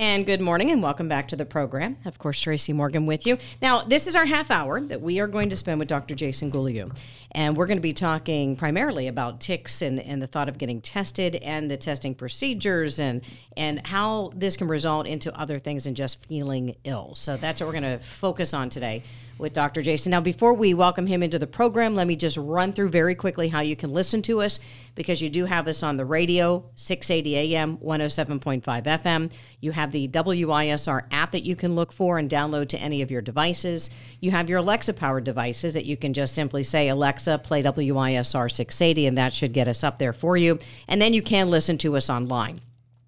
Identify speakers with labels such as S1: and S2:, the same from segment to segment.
S1: And good morning and welcome back to the program. Of course, Tracy Morgan with you. Now, this is our half hour that we are going to spend with Dr. Jaison Golojuh. And we're going to be talking primarily about ticks and, and the thought of getting tested and the testing procedures and, and how this can result into other things than just feeling ill. So that's what we're going to focus on today with Dr. Jaison. Now, before we welcome him into the program, let me just run through very quickly how you can listen to us because you do have us on the radio, 680 AM, 107.5 FM. You have the WISR app that you can look for and download to any of your devices. You have your Alexa powered devices that you can just simply say, Alexa, play WISR 680, and that should get us up there for you. And then you can listen to us online.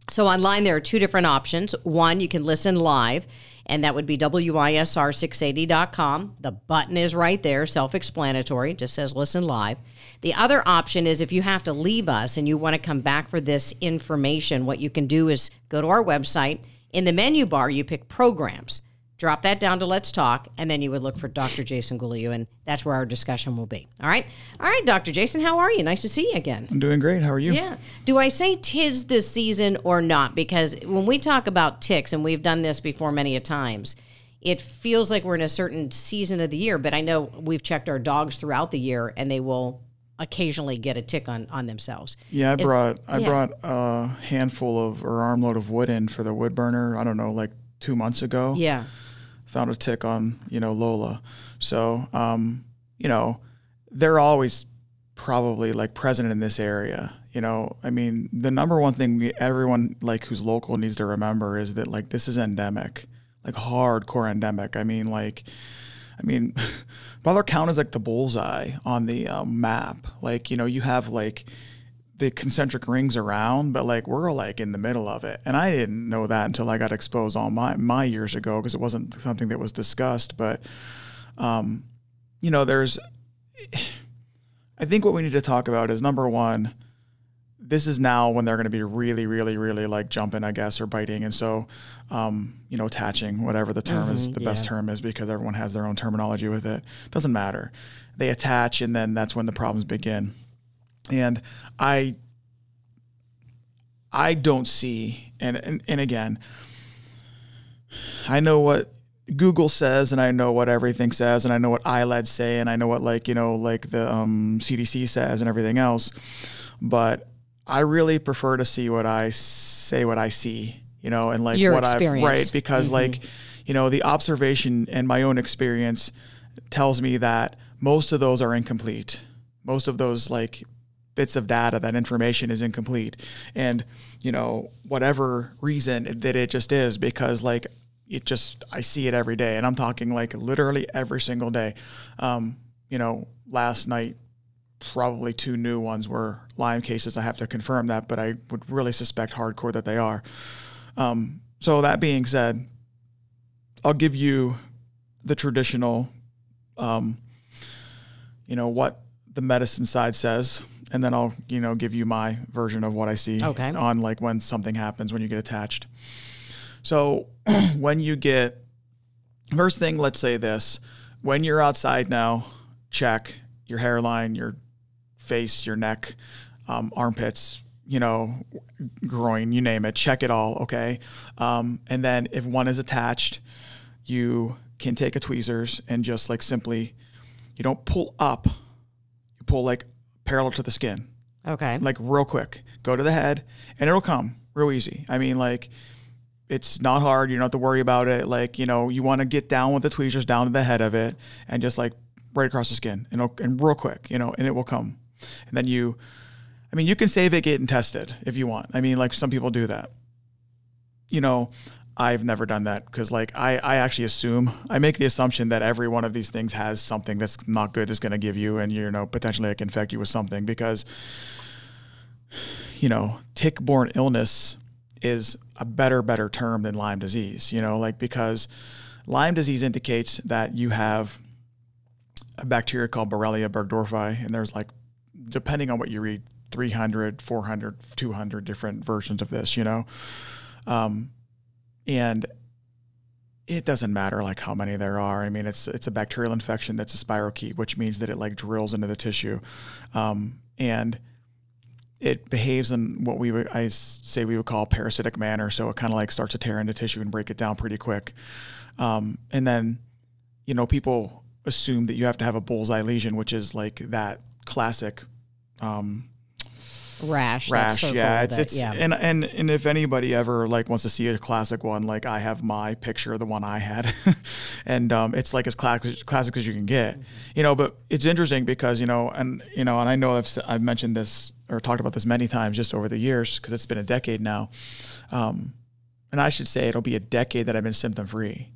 S1: So, online, there are two different options. One, you can listen live and that would be WISR680.com. The button is right there, self explanatory, just says listen live. The other option is if you have to leave us and you want to come back for this information, what you can do is go to our website. In the menu bar, you pick programs drop that down to Let's Talk, and then you would look for Dr. Jaison Golojuh, and that's where our discussion will be. All right? All right, Dr. Jaison, how are you? Nice to see you again.
S2: I'm doing great. How are you?
S1: Yeah. Do I say tis this season or not? Because when we talk about ticks, and we've done this before many a times, it feels like we're in a certain season of the year, but I know we've checked our dogs throughout the year, and they will occasionally get a tick on on themselves.
S2: Yeah, I brought I yeah. brought a handful of or armload of wood in for the wood burner. I don't know, like two months ago.
S1: Yeah
S2: found a tick on you know Lola. So um, you know they're always probably like present in this area. You know, I mean, the number one thing we, everyone like who's local needs to remember is that like this is endemic, like hardcore endemic. I mean, like, I mean, Butler County is like the bullseye on the um, map. Like, you know, you have like the concentric rings around, but like we're like in the middle of it. And I didn't know that until I got exposed all my my years ago because it wasn't something that was discussed. But um, you know, there's I think what we need to talk about is number one, this is now when they're going to be really, really, really like jumping, I guess, or biting. And so, um, you know, attaching, whatever the term mm-hmm, is, the yeah. best term is because everyone has their own terminology with it. Doesn't matter. They attach, and then that's when the problems begin. And I I don't see and, and and again I know what Google says and I know what everything says and I know what ILADS say and I know what like you know like the um, CDC says and everything else. But I really prefer to see what I say what I see you know and like
S1: Your
S2: what
S1: I
S2: right because mm-hmm. like you know the observation and my own experience tells me that most of those are incomplete. Most of those like bits of data, that information is incomplete. And, you know, whatever reason that it just is, because like it just, I see it every day. And I'm talking like literally every single day. Um, you know, last night, probably two new ones were Lyme cases. I have to confirm that, but I would really suspect hardcore that they are. Um, so that being said, I'll give you the traditional, um, you know, what the medicine side says and then I'll you know give you my version of what I see
S1: okay.
S2: on like when something happens when you get attached. So when you get first thing, let's say this: when you're outside now, check your hairline, your face, your neck, um, armpits, you know, groin, you name it. Check it all, okay? Um, and then if one is attached, you can take a tweezers and just like simply, you don't pull up, you pull like parallel to the skin.
S1: Okay.
S2: Like real quick. Go to the head and it'll come real easy. I mean, like it's not hard. You don't have to worry about it. Like, you know, you want to get down with the tweezers down to the head of it and just like right across the skin and, and real quick, you know, and it will come. And then you, I mean, you can save it, get and it tested if you want. I mean, like some people do that. You know, I've never done that because like I, I actually assume I make the assumption that every one of these things has something that's not good is going to give you and you know potentially it can infect you with something because you know tick-borne illness is a better better term than Lyme disease you know like because Lyme disease indicates that you have a bacteria called Borrelia burgdorferi and there's like depending on what you read 300 400 200 different versions of this you know? Um, and it doesn't matter like how many there are. I mean, it's it's a bacterial infection that's a spirochete, which means that it like drills into the tissue, um, and it behaves in what we would I say we would call parasitic manner. So it kind of like starts to tear into tissue and break it down pretty quick. Um, and then, you know, people assume that you have to have a bullseye lesion, which is like that classic um,
S1: rash.
S2: rash.
S1: circle
S2: Yeah, it's
S1: that-
S2: it's
S1: yeah.
S2: and and and if anybody ever like wants to see a classic one, like I have my picture the one I had, and um, it's like as classic classic as you can get,
S1: Mm-hmm.
S2: you know. But it's interesting because you know, and you know, and I know I've I've mentioned this or talked about this many times just over the years because it's been a decade now, um, and I should say it'll be a decade that I've been symptom free.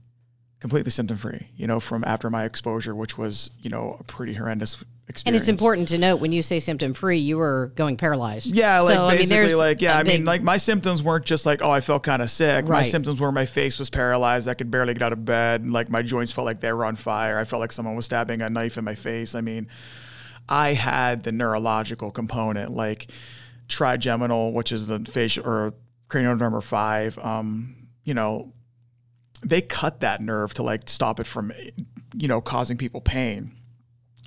S2: Completely symptom free, you know, from after my exposure, which was, you know, a pretty horrendous experience.
S1: and it's important to note when you say symptom free, you were going paralyzed.
S2: Yeah, like
S1: So, I mean,
S2: basically, like yeah, I mean, like my symptoms weren't just like oh, I felt kind of sick.
S1: Right.
S2: My symptoms were my face was paralyzed. I could barely get out of bed. and, Like my joints felt like they were on fire. I felt like someone was stabbing a knife in my face. I mean, I had the neurological component, like trigeminal, which is the facial or cranial number five. Um, you know, they cut that nerve to like stop it from, you know, causing people pain.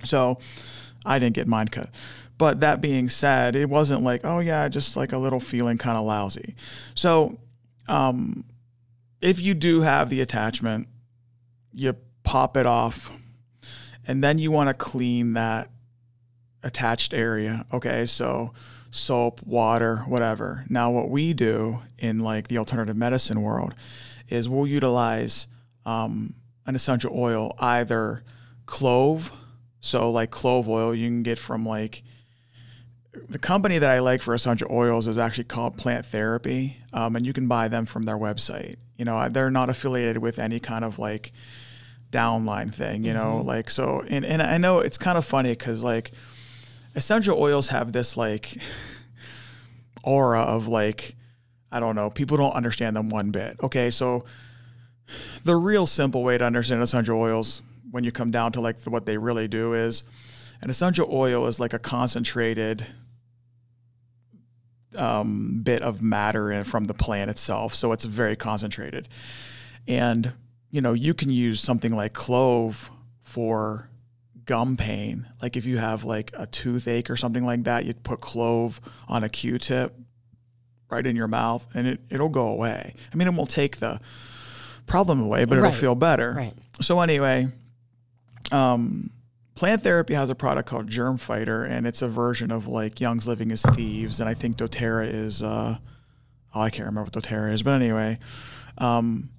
S2: So I didn't get mine cut. But that being said, it wasn't like, oh yeah, just like a little feeling kind of lousy. So um, if you do have the attachment, you pop it off and then you want to clean that attached area. Okay, so soap, water, whatever. Now, what we do in like the alternative medicine world is we'll utilize um, an essential oil, either clove, so like clove oil you can get from like the company that I like for essential oils is actually called Plant Therapy, um, and you can buy them from their website. You know, they're not affiliated with any kind of like downline thing. You know, like so. And and I know it's kind of funny because like essential oils have this like aura of like I don't know. People don't understand them one bit. Okay, so the real simple way to understand essential oils when you come down to like what they really do is an essential oil is like a concentrated um, bit of matter from the plant itself. So it's very concentrated. And, you know, you can use something like clove for gum pain. Like if you have like a toothache or something like that, you put clove on a Q-tip right in your mouth and it, it'll go away. I mean, it won't take the problem away, but it'll
S1: Right.
S2: feel better.
S1: Right.
S2: So anyway, um, Plant Therapy has a product called Germ Fighter, and it's a version of like Young's Living as Thieves, and I think DoTerra is. Uh, oh, I can't remember what DoTerra is, but anyway, um,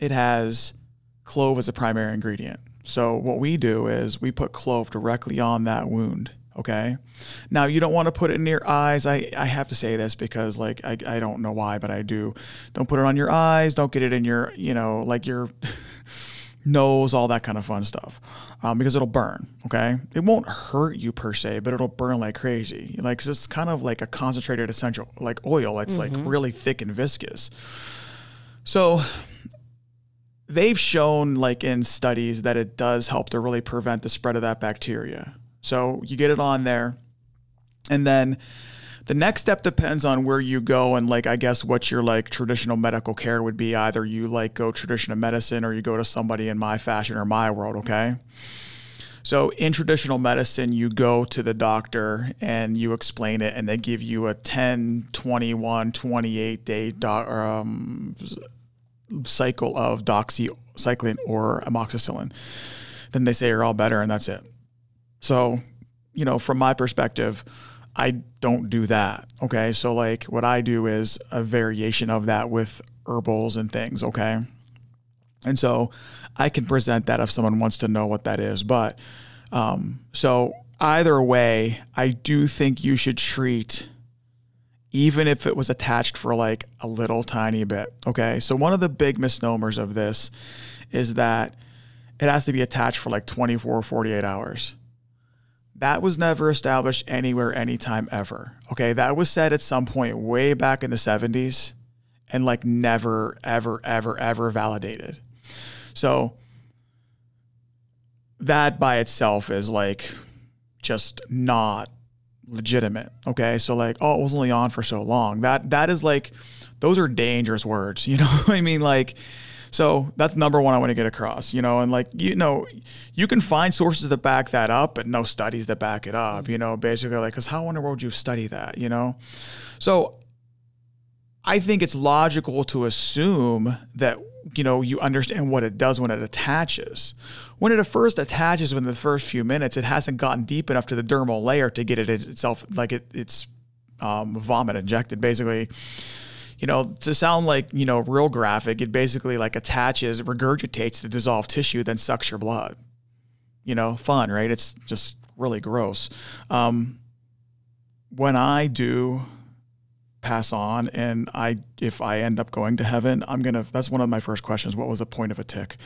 S2: it has clove as a primary ingredient. So what we do is we put clove directly on that wound. Okay. Now you don't want to put it in your eyes. I, I have to say this because like I, I don't know why, but I do. Don't put it on your eyes. Don't get it in your you know like your nose, all that kind of fun stuff, um, because it'll burn. Okay, it won't hurt you per se, but it'll burn like crazy. Like 'cause it's kind of like a concentrated essential like oil. It's like really thick and viscous. So they've shown like in studies that it does help to really prevent the spread of that bacteria. So you get it on there, and then the next step depends on where you go and like I guess what your like traditional medical care would be. Either you like go traditional medicine or you go to somebody in my fashion or my world, okay? So in traditional medicine, you go to the doctor and you explain it and they give you a 10, 21, 28 day um, cycle of doxycycline or amoxicillin. Then they say you're all better and that's it. So, you know, from my perspective, I don't do that. Okay. So, like, what I do is a variation of that with herbals and things. Okay. And so I can present that if someone wants to know what that is. But um, so either way, I do think you should treat even if it was attached for like a little tiny bit. Okay. So one of the big misnomers of this is that it has to be attached for like 24 or 48 hours. That was never established anywhere, anytime ever. Okay. That was said at some point way back in the 70s and like never, ever, ever, ever validated. So that by itself is like just not legitimate. Okay. So like, oh, it was only on for so long. That that is like those are dangerous words. You know what I mean? Like So that's number one I want to get across, you know, and like, you know, you can find sources that back that up, but no studies that back it up, you know, basically like, cause how in the world would you study that, you know? So I think it's logical to assume that you know you understand what it does when it attaches. When it first attaches within the first few minutes, it hasn't gotten deep enough to the dermal layer to get it itself like it, it's um, vomit injected basically you know, to sound like, you know, real graphic, it basically like attaches, regurgitates the dissolved tissue, then sucks your blood. You know, fun, right? It's just really gross. Um, when I do pass on and I if I end up going to heaven, I'm gonna that's one of my first questions. What was the point of a tick?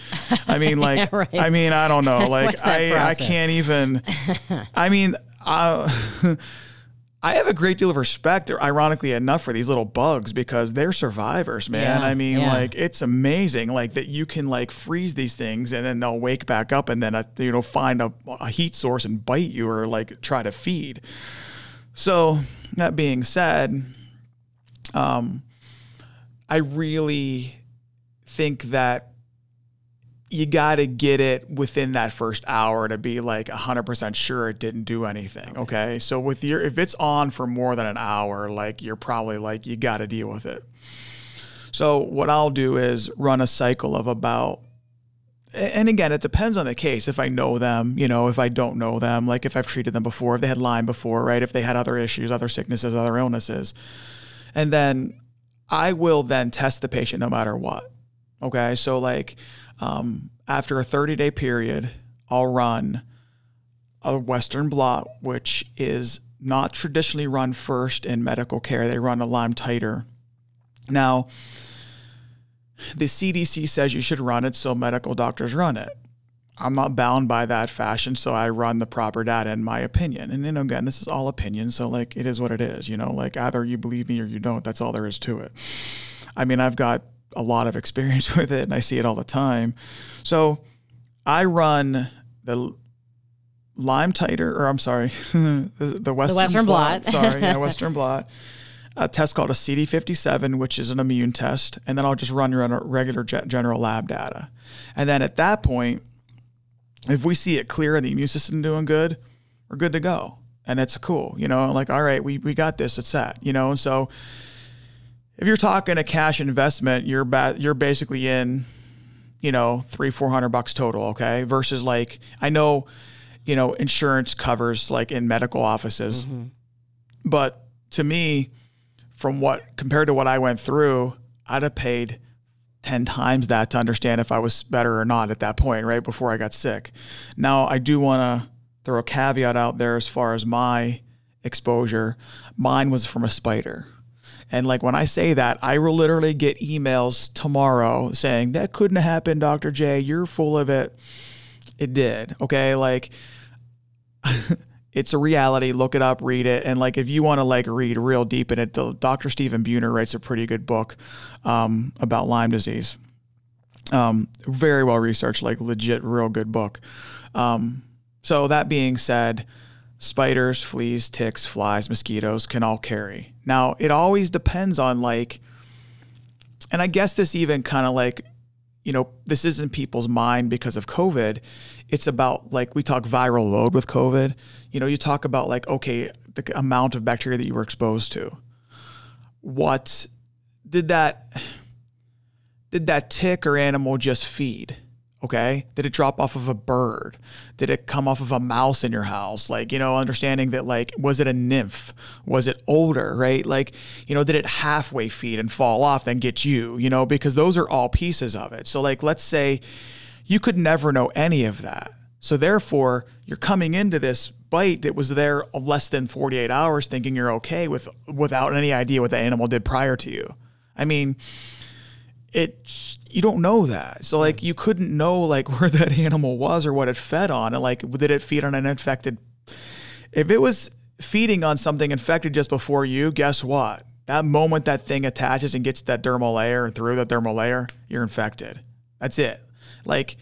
S2: I mean like yeah, right. I mean, I don't know. Like I, I can't even I mean uh, I have a great deal of respect, ironically enough, for these little bugs because they're survivors, man. Yeah, I mean, yeah. like it's amazing, like that you can like freeze these things and then they'll wake back up and then uh, you know find a, a heat source and bite you or like try to feed. So that being said, um, I really think that you got to get it within that first hour to be like 100% sure it didn't do anything. Okay. So with your, if it's on for more than an hour, like you're probably like, you got to deal with it. So what I'll do is run a cycle of about, and again, it depends on the case. If I know them, you know, if I don't know them, like if I've treated them before, if they had Lyme before, right? If they had other issues, other sicknesses, other illnesses. And then I will then test the patient no matter what. Okay. So like, um, after a 30 day period, I'll run a Western blot, which is not traditionally run first in medical care. They run a Lyme titer. Now, the CDC says you should run it, so medical doctors run it. I'm not bound by that fashion, so I run the proper data in my opinion. And then again, this is all opinion, so like it is what it is, you know, like either you believe me or you don't. That's all there is to it. I mean, I've got a lot of experience with it and I see it all the time. So I run the Lyme titer, or I'm sorry, the, the Western, the Western blot. blot. sorry, yeah, Western blot. A test called a CD57, which is an immune test, and then I'll just run your regular general lab data. And then at that point, if we see it clear and the immune system doing good, we're good to go. And it's cool, you know, like, all right, we, we got this, it's that, you know, and so if you're talking a cash investment, you're ba- you're basically in, you know, three four hundred bucks total. Okay, versus like I know, you know, insurance covers like in medical offices, mm-hmm. but to me, from what compared to what I went through, I'd have paid. 10 times that to understand if I was better or not at that point, right before I got sick. Now, I do want to throw a caveat out there as far as my exposure. Mine was from a spider. And like when I say that, I will literally get emails tomorrow saying, that couldn't happen, Dr. J. You're full of it. It did. Okay. Like, it's a reality. Look it up, read it. And like, if you want to like read real deep in it, Dr. Stephen Buhner writes a pretty good book um, about Lyme disease. Um, very well researched, like legit, real good book. Um, so that being said, spiders, fleas, ticks, flies, mosquitoes can all carry. Now, it always depends on like, and I guess this even kind of like, you know, this isn't people's mind because of COVID. It's about like, we talk viral load with COVID. You know, you talk about like, okay, the amount of bacteria that you were exposed to. What did that, did that tick or animal just feed? Okay. Did it drop off of a bird? Did it come off of a mouse in your house? Like, you know, understanding that, like, was it a nymph? Was it older, right? Like, you know, did it halfway feed and fall off, then get you, you know, because those are all pieces of it. So, like, let's say you could never know any of that. So, therefore, you're coming into this bite that was there less than 48 hours thinking you're okay with without any idea what the animal did prior to you. I mean, it you don't know that. So hmm. like you couldn't know like where that animal was or what it fed on and like did it feed on an infected if it was feeding on something infected just before you, guess what? That moment that thing attaches and gets that dermal layer and through that dermal layer, you're infected. That's it. Like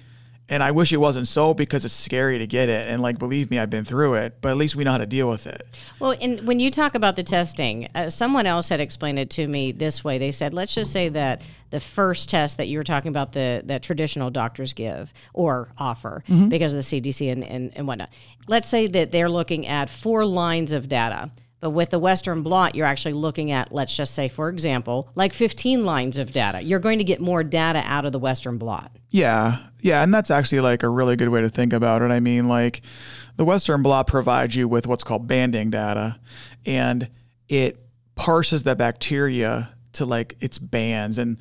S2: And I wish it wasn't so because it's scary to get it. And like, believe me, I've been through it, but at least we know how to deal with it.
S1: Well, and when you talk about the testing, uh, someone else had explained it to me this way. They said, let's just say that the first test that you were talking about, the that traditional doctors give or offer
S2: Mm-hmm.
S1: because of the CDC and, and, and whatnot. Let's say that they're looking at four lines of data. But with the Western blot, you're actually looking at, let's just say, for example, like 15 lines of data. You're going to get more data out of the Western blot.
S2: Yeah. Yeah. And that's actually like a really good way to think about it. I mean, like the Western blot provides you with what's called banding data and it parses the bacteria to like its bands. And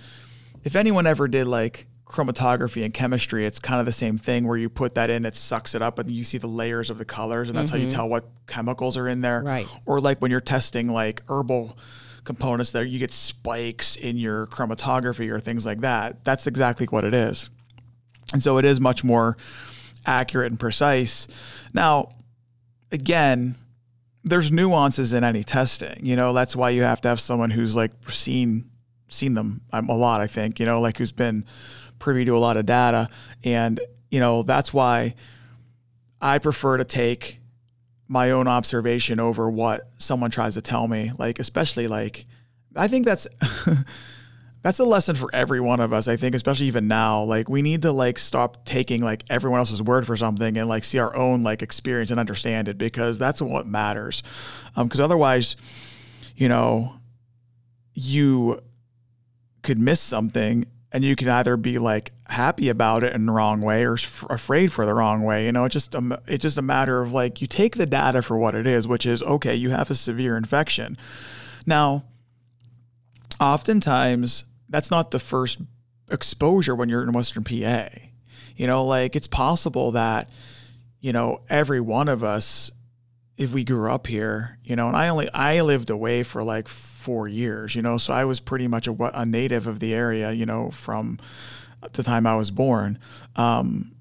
S2: if anyone ever did like chromatography and chemistry, it's kind of the same thing where you put that in, it sucks it up, and you see the layers of the colors, and that's how you tell what chemicals are in there.
S1: Right.
S2: Or like when you're testing like herbal components there, you get spikes in your chromatography or things like that. That's exactly what it is. And so it is much more accurate and precise. Now, again, there's nuances in any testing. You know, that's why you have to have someone who's like seen seen them um, a lot, I think, you know, like who's been privy to a lot of data. And, you know, that's why I prefer to take my own observation over what someone tries to tell me. Like, especially like, I think that's that's a lesson for every one of us. I think, especially even now, like we need to like stop taking like everyone else's word for something and like see our own like experience and understand it because that's what matters. Um, because otherwise, you know, you could miss something and you can either be like happy about it in the wrong way or f- afraid for the wrong way. You know, it's just a, it's just a matter of like you take the data for what it is, which is okay. You have a severe infection. Now, oftentimes that's not the first exposure when you're in Western PA. You know, like it's possible that you know every one of us if we grew up here, you know, and I only I lived away for like four years, you know, so I was pretty much a, a native of the area, you know, from the time I was born. Um,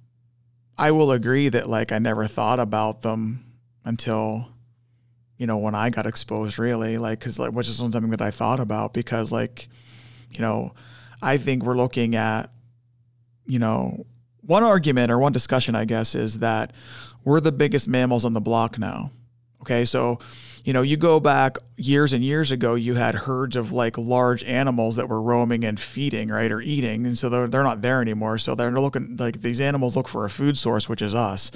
S2: I will agree that like I never thought about them until, you know, when I got exposed, really, like because like which is something that I thought about because like, you know, I think we're looking at, you know, one argument or one discussion, I guess, is that we're the biggest mammals on the block now. Okay, so you know, you go back years and years ago, you had herds of like large animals that were roaming and feeding, right, or eating, and so they're they're not there anymore. So they're looking like these animals look for a food source, which is us.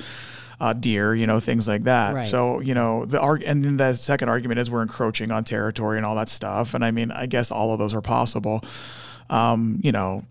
S2: Uh, deer, you know, things like that.
S1: Right.
S2: So, you know, the arg- and then the second argument is we're encroaching on territory and all that stuff. And I mean, I guess all of those are possible. Um, you know,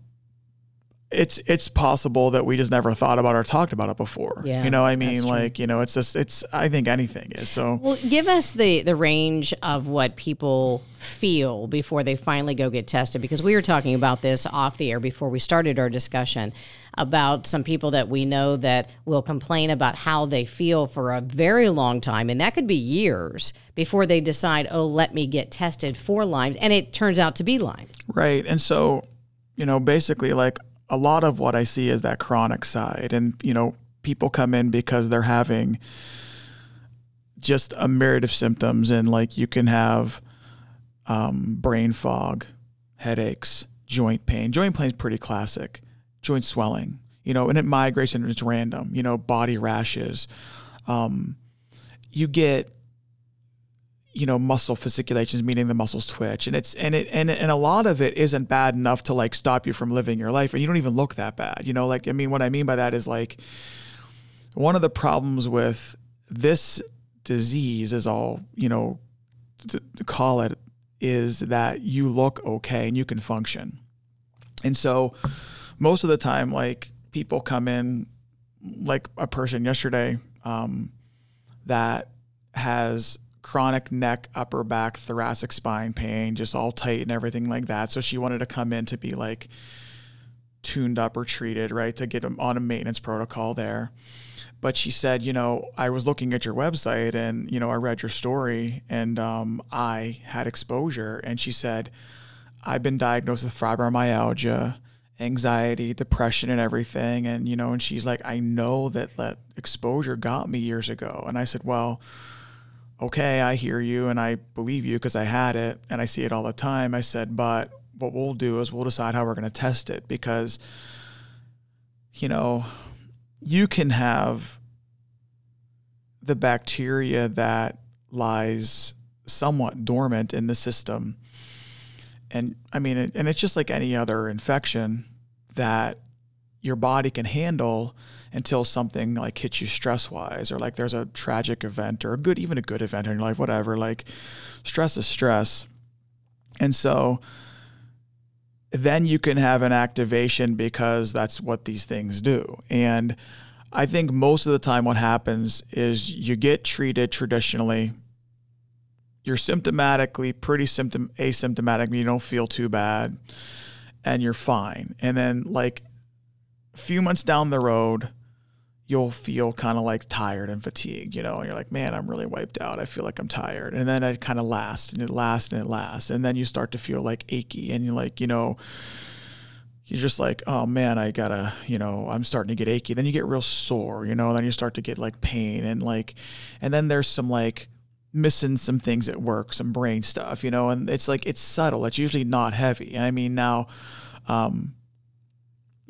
S2: it's it's possible that we just never thought about or talked about it before.
S1: Yeah,
S2: you know, I mean, like, you know, it's just it's I think anything is. So
S1: Well, give us the the range of what people feel before they finally go get tested because we were talking about this off the air before we started our discussion about some people that we know that will complain about how they feel for a very long time and that could be years before they decide, "Oh, let me get tested for Lyme." And it turns out to be Lyme.
S2: Right. And so, you know, basically, like a lot of what I see is that chronic side. And, you know, people come in because they're having just a myriad of symptoms. And, like, you can have um, brain fog, headaches, joint pain. Joint pain is pretty classic, joint swelling, you know, and it migrates and it's random, you know, body rashes. Um, you get you know muscle fasciculations meaning the muscles twitch. And it's and it and, and a lot of it isn't bad enough to like stop you from living your life and you don't even look that bad you know? Like i mean what i mean by that is like one of the problems with this disease is all you know to, to call it is that you look okay and you can function. And so most of the time like people come in like a person yesterday um, that has chronic neck, upper back, thoracic spine pain, just all tight and everything like that. So she wanted to come in to be like tuned up or treated, right? To get them on a maintenance protocol there. But she said, you know, I was looking at your website and, you know, I read your story and um, I had exposure. And she said, I've been diagnosed with fibromyalgia, anxiety, depression, and everything. And, you know, and she's like, I know that that exposure got me years ago. And I said, well, okay, I hear you and I believe you because I had it and I see it all the time. I said, but what we'll do is we'll decide how we're going to test it because, you know, you can have the bacteria that lies somewhat dormant in the system. And I mean, and it's just like any other infection that your body can handle until something like hits you stress wise or like there's a tragic event or a good even a good event in your life whatever like stress is stress. And so then you can have an activation because that's what these things do. And i think most of the time what happens is you get treated traditionally you're symptomatically pretty symptom asymptomatic you don't feel too bad and you're fine. And then like a few months down the road you'll feel kind of like tired and fatigued, you know, and you're like, man, I'm really wiped out. I feel like I'm tired. And then it kind of lasts and it lasts and it lasts. And then you start to feel like achy and you're like, you know, you're just like, oh man, I gotta, you know, I'm starting to get achy. Then you get real sore, you know, then you start to get like pain and like, and then there's some like missing some things at work, some brain stuff, you know, and it's like, it's subtle. It's usually not heavy. I mean, now, um,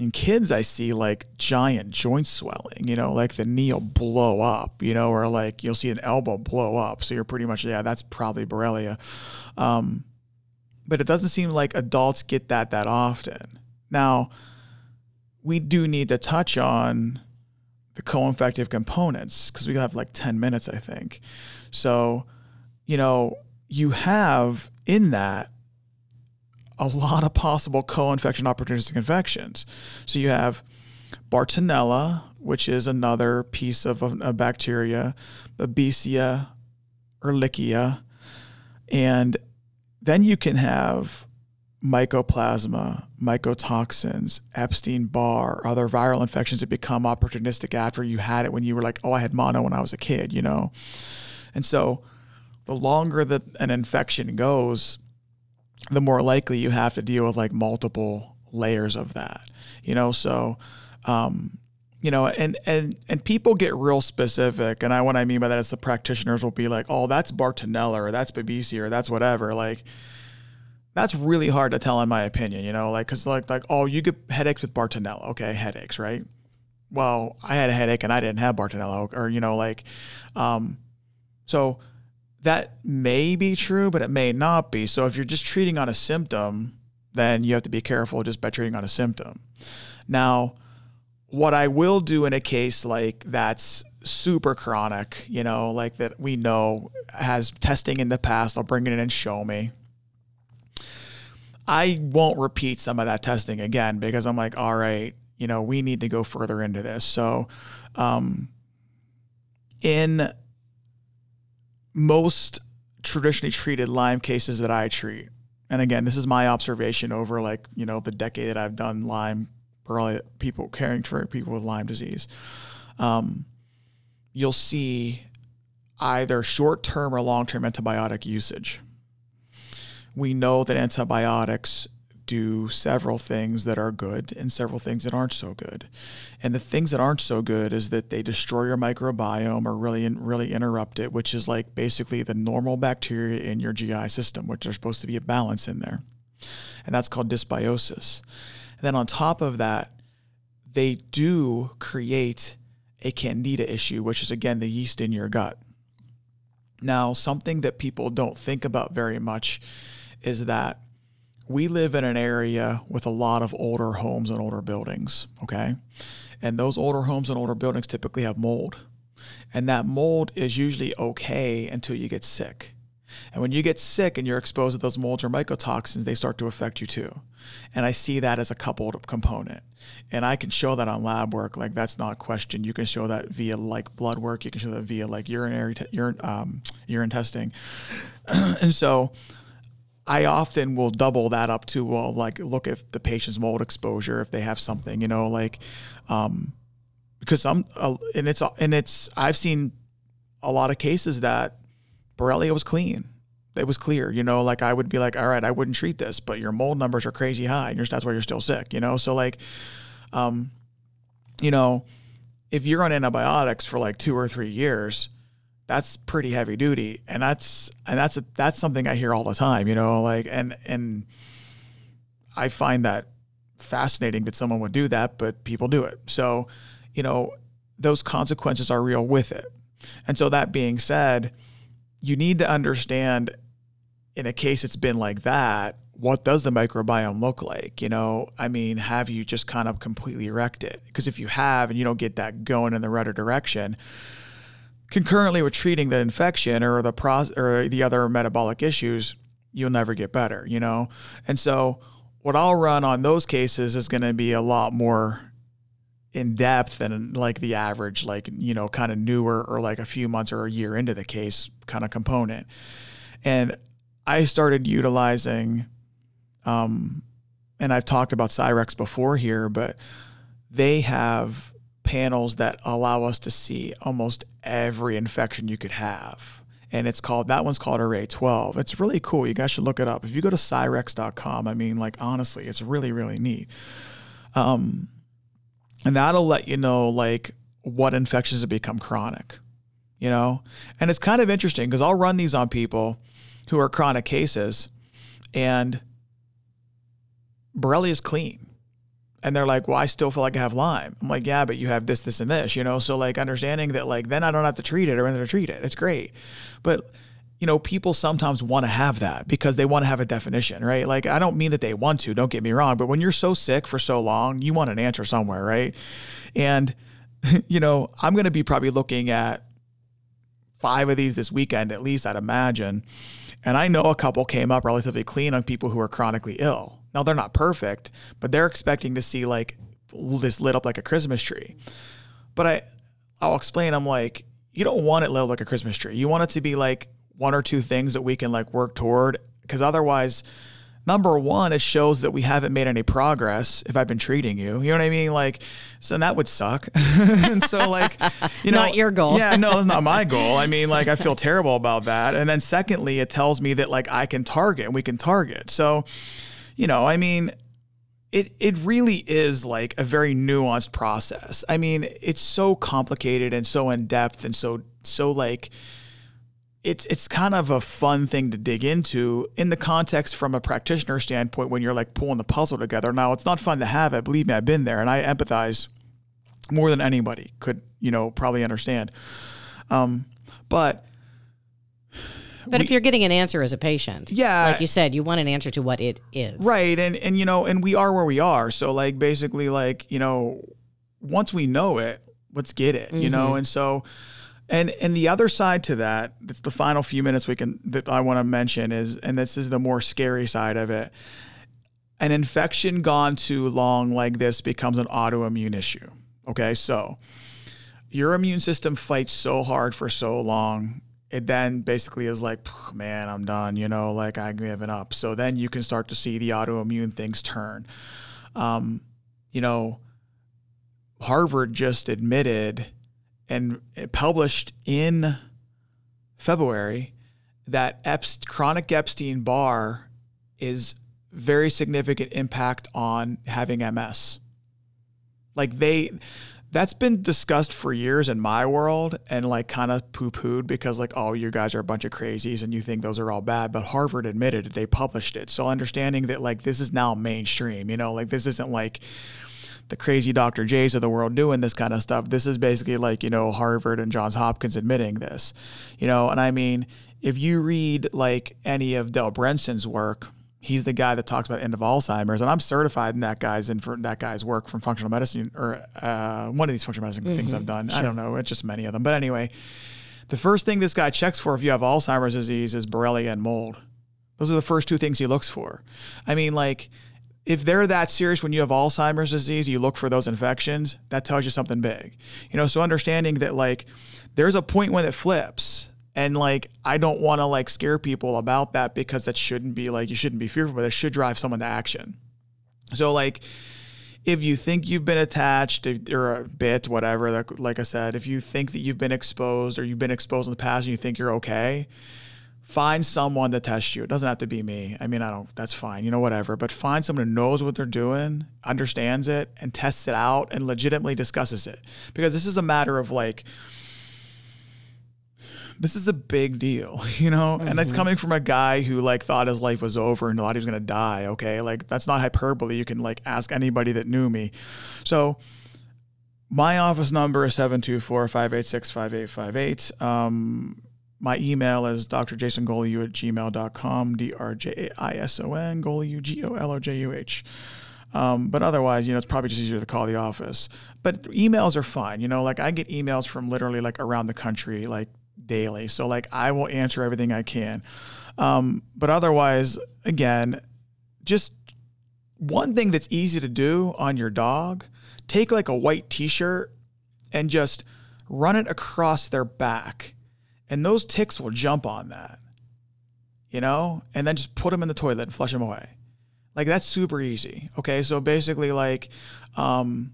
S2: in kids I see like giant joint swelling, you know, like the knee will blow up, you know, or like you'll see an elbow blow up. So you're pretty much, yeah, that's probably Borrelia. Um, but it doesn't seem like adults get that that often. Now, we do need to touch on the co-infective components because we have like 10 minutes, I think. So, you know, you have in that a lot of possible co-infection opportunistic infections. So you have Bartonella, which is another piece of a, a bacteria, Babesia, Ehrlichia, and then you can have mycoplasma, mycotoxins, Epstein Barr, other viral infections that become opportunistic after you had it when you were like, oh, I had mono when I was a kid, you know? And so the longer that an infection goes, the more likely you have to deal with like multiple layers of that, you know? So, um, you know, and, and, and people get real specific. And I, what I mean by that is the practitioners will be like, oh, that's Bartonella or that's Babesia or that's whatever. Like, that's really hard to tell in my opinion, you know, like, cause like, like, oh, you get headaches with Bartonella. Okay. Headaches, right? Well, I had a headache and I didn't have Bartonella or, you know, like, um, so that may be true, but it may not be. So if you're just treating on a symptom, then you have to be careful just by treating on a symptom. Now, what I will do in a case like that's super chronic, you know, like that we know has testing in the past, I'll bring it in and show me. I won't repeat some of that testing again because I'm like, all right, you know, we need to go further into this. So, um, in most traditionally treated Lyme cases that I treat, and again, this is my observation over like, you know, the decade that I've done Lyme, for people caring for people with Lyme disease. Um, you'll see either short term or long term antibiotic usage. We know that antibiotics do several things that are good and several things that aren't so good. And the things that aren't so good is that they destroy your microbiome or really really interrupt it, which is like basically the normal bacteria in your GI system, which there's supposed to be a balance in there. And that's called dysbiosis. And then on top of that, they do create a candida issue, which is again the yeast in your gut. Now, something that people don't think about very much is that we live in an area with a lot of older homes and older buildings, okay? And those older homes and older buildings typically have mold. And that mold is usually okay until you get sick. And when you get sick and you're exposed to those molds or mycotoxins, they start to affect you too. And I see that as a coupled component. And I can show that on lab work. Like that's not a question. You can show that via like blood work. You can show that via like urinary te- urine um, urine testing. and so I often will double that up to well, like look at the patient's mold exposure if they have something, you know, like um, because I'm uh, and it's and it's I've seen a lot of cases that Borrelia was clean. It was clear, you know, like I would be like, all right, I wouldn't treat this, but your mold numbers are crazy high, and that's why you're still sick, you know. So like, um, you know, if you're on antibiotics for like two or three years, that's pretty heavy duty and that's and that's a, that's something i hear all the time you know like and and i find that fascinating that someone would do that but people do it so you know, those consequences are real with it. And so that being said, you need to understand in a case it's been like that, what does the microbiome look like? You know, I mean, have you just kind of completely wrecked it? Because if you have and you don't get that going in the right direction, concurrently with treating the infection or the pros or the other metabolic issues, you'll never get better, you know? And so what I'll run on those cases is going to be a lot more in depth than like the average, like, you know, kind of newer or like a few months or a year into the case kind of component. And I started utilizing, um, and I've talked about Cyrex before here, but they have panels that allow us to see almost every infection you could have. And it's called, that one's called Array 12. It's really cool. You guys should look it up. If you go to cyrex.com, I mean, like, honestly, it's really, really neat. Um, and that'll let you know, like, what infections have become chronic, you know? And it's kind of interesting because I'll run these on people who are chronic cases and Borrelia is clean and they're like, well, I still feel like I have Lyme. I'm like, yeah, but you have this, this, and this, you know? So, like, understanding that, like, then I don't have to treat it or to treat it. It's great. But, you know, people sometimes want to have that because they want to have a definition, right? Like, I don't mean that they want to, don't get me wrong, but when you're so sick for so long, you want an answer somewhere, right? And, you know, I'm going to be probably looking at five of these this weekend, at least, I'd imagine. And I know a couple came up relatively clean on people who are chronically ill now they're not perfect, but they're expecting to see like this lit up like a Christmas tree. But I I'll explain I'm like you don't want it lit up like a Christmas tree. You want it to be like one or two things that we can like work toward because otherwise number one, it shows that we haven't made any progress if I've been treating you. You know what I mean? Like, so that would suck. and so, like, you know,
S1: not your goal.
S2: yeah, no, it's not my goal. I mean, like, I feel terrible about that. And then, secondly, it tells me that like I can target, and we can target. So, you know, I mean, it it really is like a very nuanced process. I mean, it's so complicated and so in depth and so so like it's it's kind of a fun thing to dig into in the context from a practitioner standpoint when you're like pulling the puzzle together. Now, it's not fun to have it. Believe me, I've been there and I empathize more than anybody could, you know, probably understand. Um, but
S1: but we, if you're getting an answer as a patient,
S2: yeah,
S1: like you said, you want an answer to what it is,
S2: right? And and you know, and we are where we are. So like basically, like you know, once we know it, let's get it, mm-hmm. you know. Mm-hmm. And so, and and the other side to that, the final few minutes we can that I want to mention is, and this is the more scary side of it. An infection gone too long like this becomes an autoimmune issue. Okay, so your immune system fights so hard for so long it then basically is like, man, I'm done, you know, like I'm giving up. So then you can start to see the autoimmune things turn. Um, you know, Harvard just admitted and published in February that Epst- chronic Epstein Barr is very significant impact on having MS. Like they that's been discussed for years in my world and like kind of poo pooed because like, oh, you guys are a bunch of crazies and you think those are all bad. But Harvard admitted it, they published it. So understanding that like this is now mainstream, you know, like this isn't like the crazy Dr. J's of the world doing this kind of stuff. This is basically like, you know, Harvard and Johns Hopkins admitting this, you know, and I mean, if you read like any of Dale Bredesen's work, he's the guy that talks about end of Alzheimer's, and I'm certified in that guy's and for that guy's work from functional medicine or uh, one of these functional medicine mm-hmm. things I've done. Sure. I don't know, it's just many of them. But anyway, the first thing this guy checks for if you have Alzheimer's disease is Borrelia and mold. Those are the first two things he looks for. I mean, like. If they're that serious when you have Alzheimer's disease, you look for those infections, that tells you something big. You know, so understanding that like there's a point when it flips and like I don't want to like scare people about that because that shouldn't be like you shouldn't be fearful, but it should drive someone to action. So like if you think you've been attached or a bit, whatever, like, like I said, if you think that you've been exposed or you've been exposed in the past and you think you're okay, find someone to test you. It doesn't have to be me. I mean, I don't, that's fine, you know, whatever. But find someone who knows what they're doing, understands it, and tests it out and legitimately discusses it. Because this is a matter of like, this is a big deal, you know? Mm-hmm. And it's mm-hmm. coming from a guy who like thought his life was over and thought he was gonna die, okay? Like that's not hyperbole. You can like ask anybody that knew me. So My office number is 724-586-5858. Um, my email is drjaisongolojuh at gmail.com, D-R-J-A-I-S-O-N, Golojuh, G-O-L-O-J-U-H. Um, but otherwise, you know, it's probably just easier to call the office. But emails are fine. You know, like I get emails from literally like around the country, like daily. So like I will answer everything I can. Um, but otherwise, again, just one thing that's easy to do on your dog, take like a white t-shirt and just run it across their back. And those ticks will jump on that. You know? And then just put them in the toilet and flush them away. Like that's super easy. Okay? So basically like um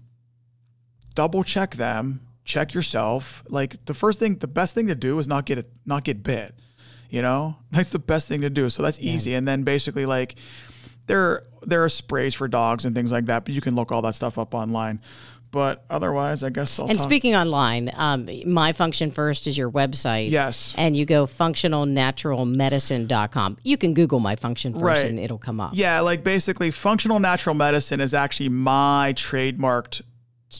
S2: double check them, check yourself. Like the first thing the best thing to do is not get it not get bit. You know? That's the best thing to do. So that's easy. And then basically like there there are sprays for dogs and things like that, but you can look all that stuff up online. But otherwise, I guess I'll
S1: And
S2: talk.
S1: speaking online, um, My Function First is your website.
S2: Yes.
S1: And you go functionalnaturalmedicine.com. You can Google My Function First
S2: Right.
S1: and it'll come up.
S2: Yeah, like basically, functional natural medicine is actually my trademarked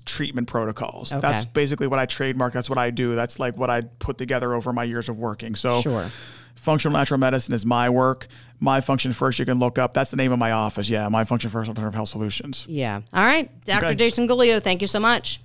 S2: treatment protocols. That's basically what I trademark. That's what I do. That's like what I put together over my years of working. So,
S1: Sure.
S2: functional natural medicine is my work. My function first, you can look up. That's the name of my office. Yeah, my function first alternative health solutions.
S1: Yeah. All right. Dr.
S2: Okay.
S1: Jaison Golojuh, thank you so much.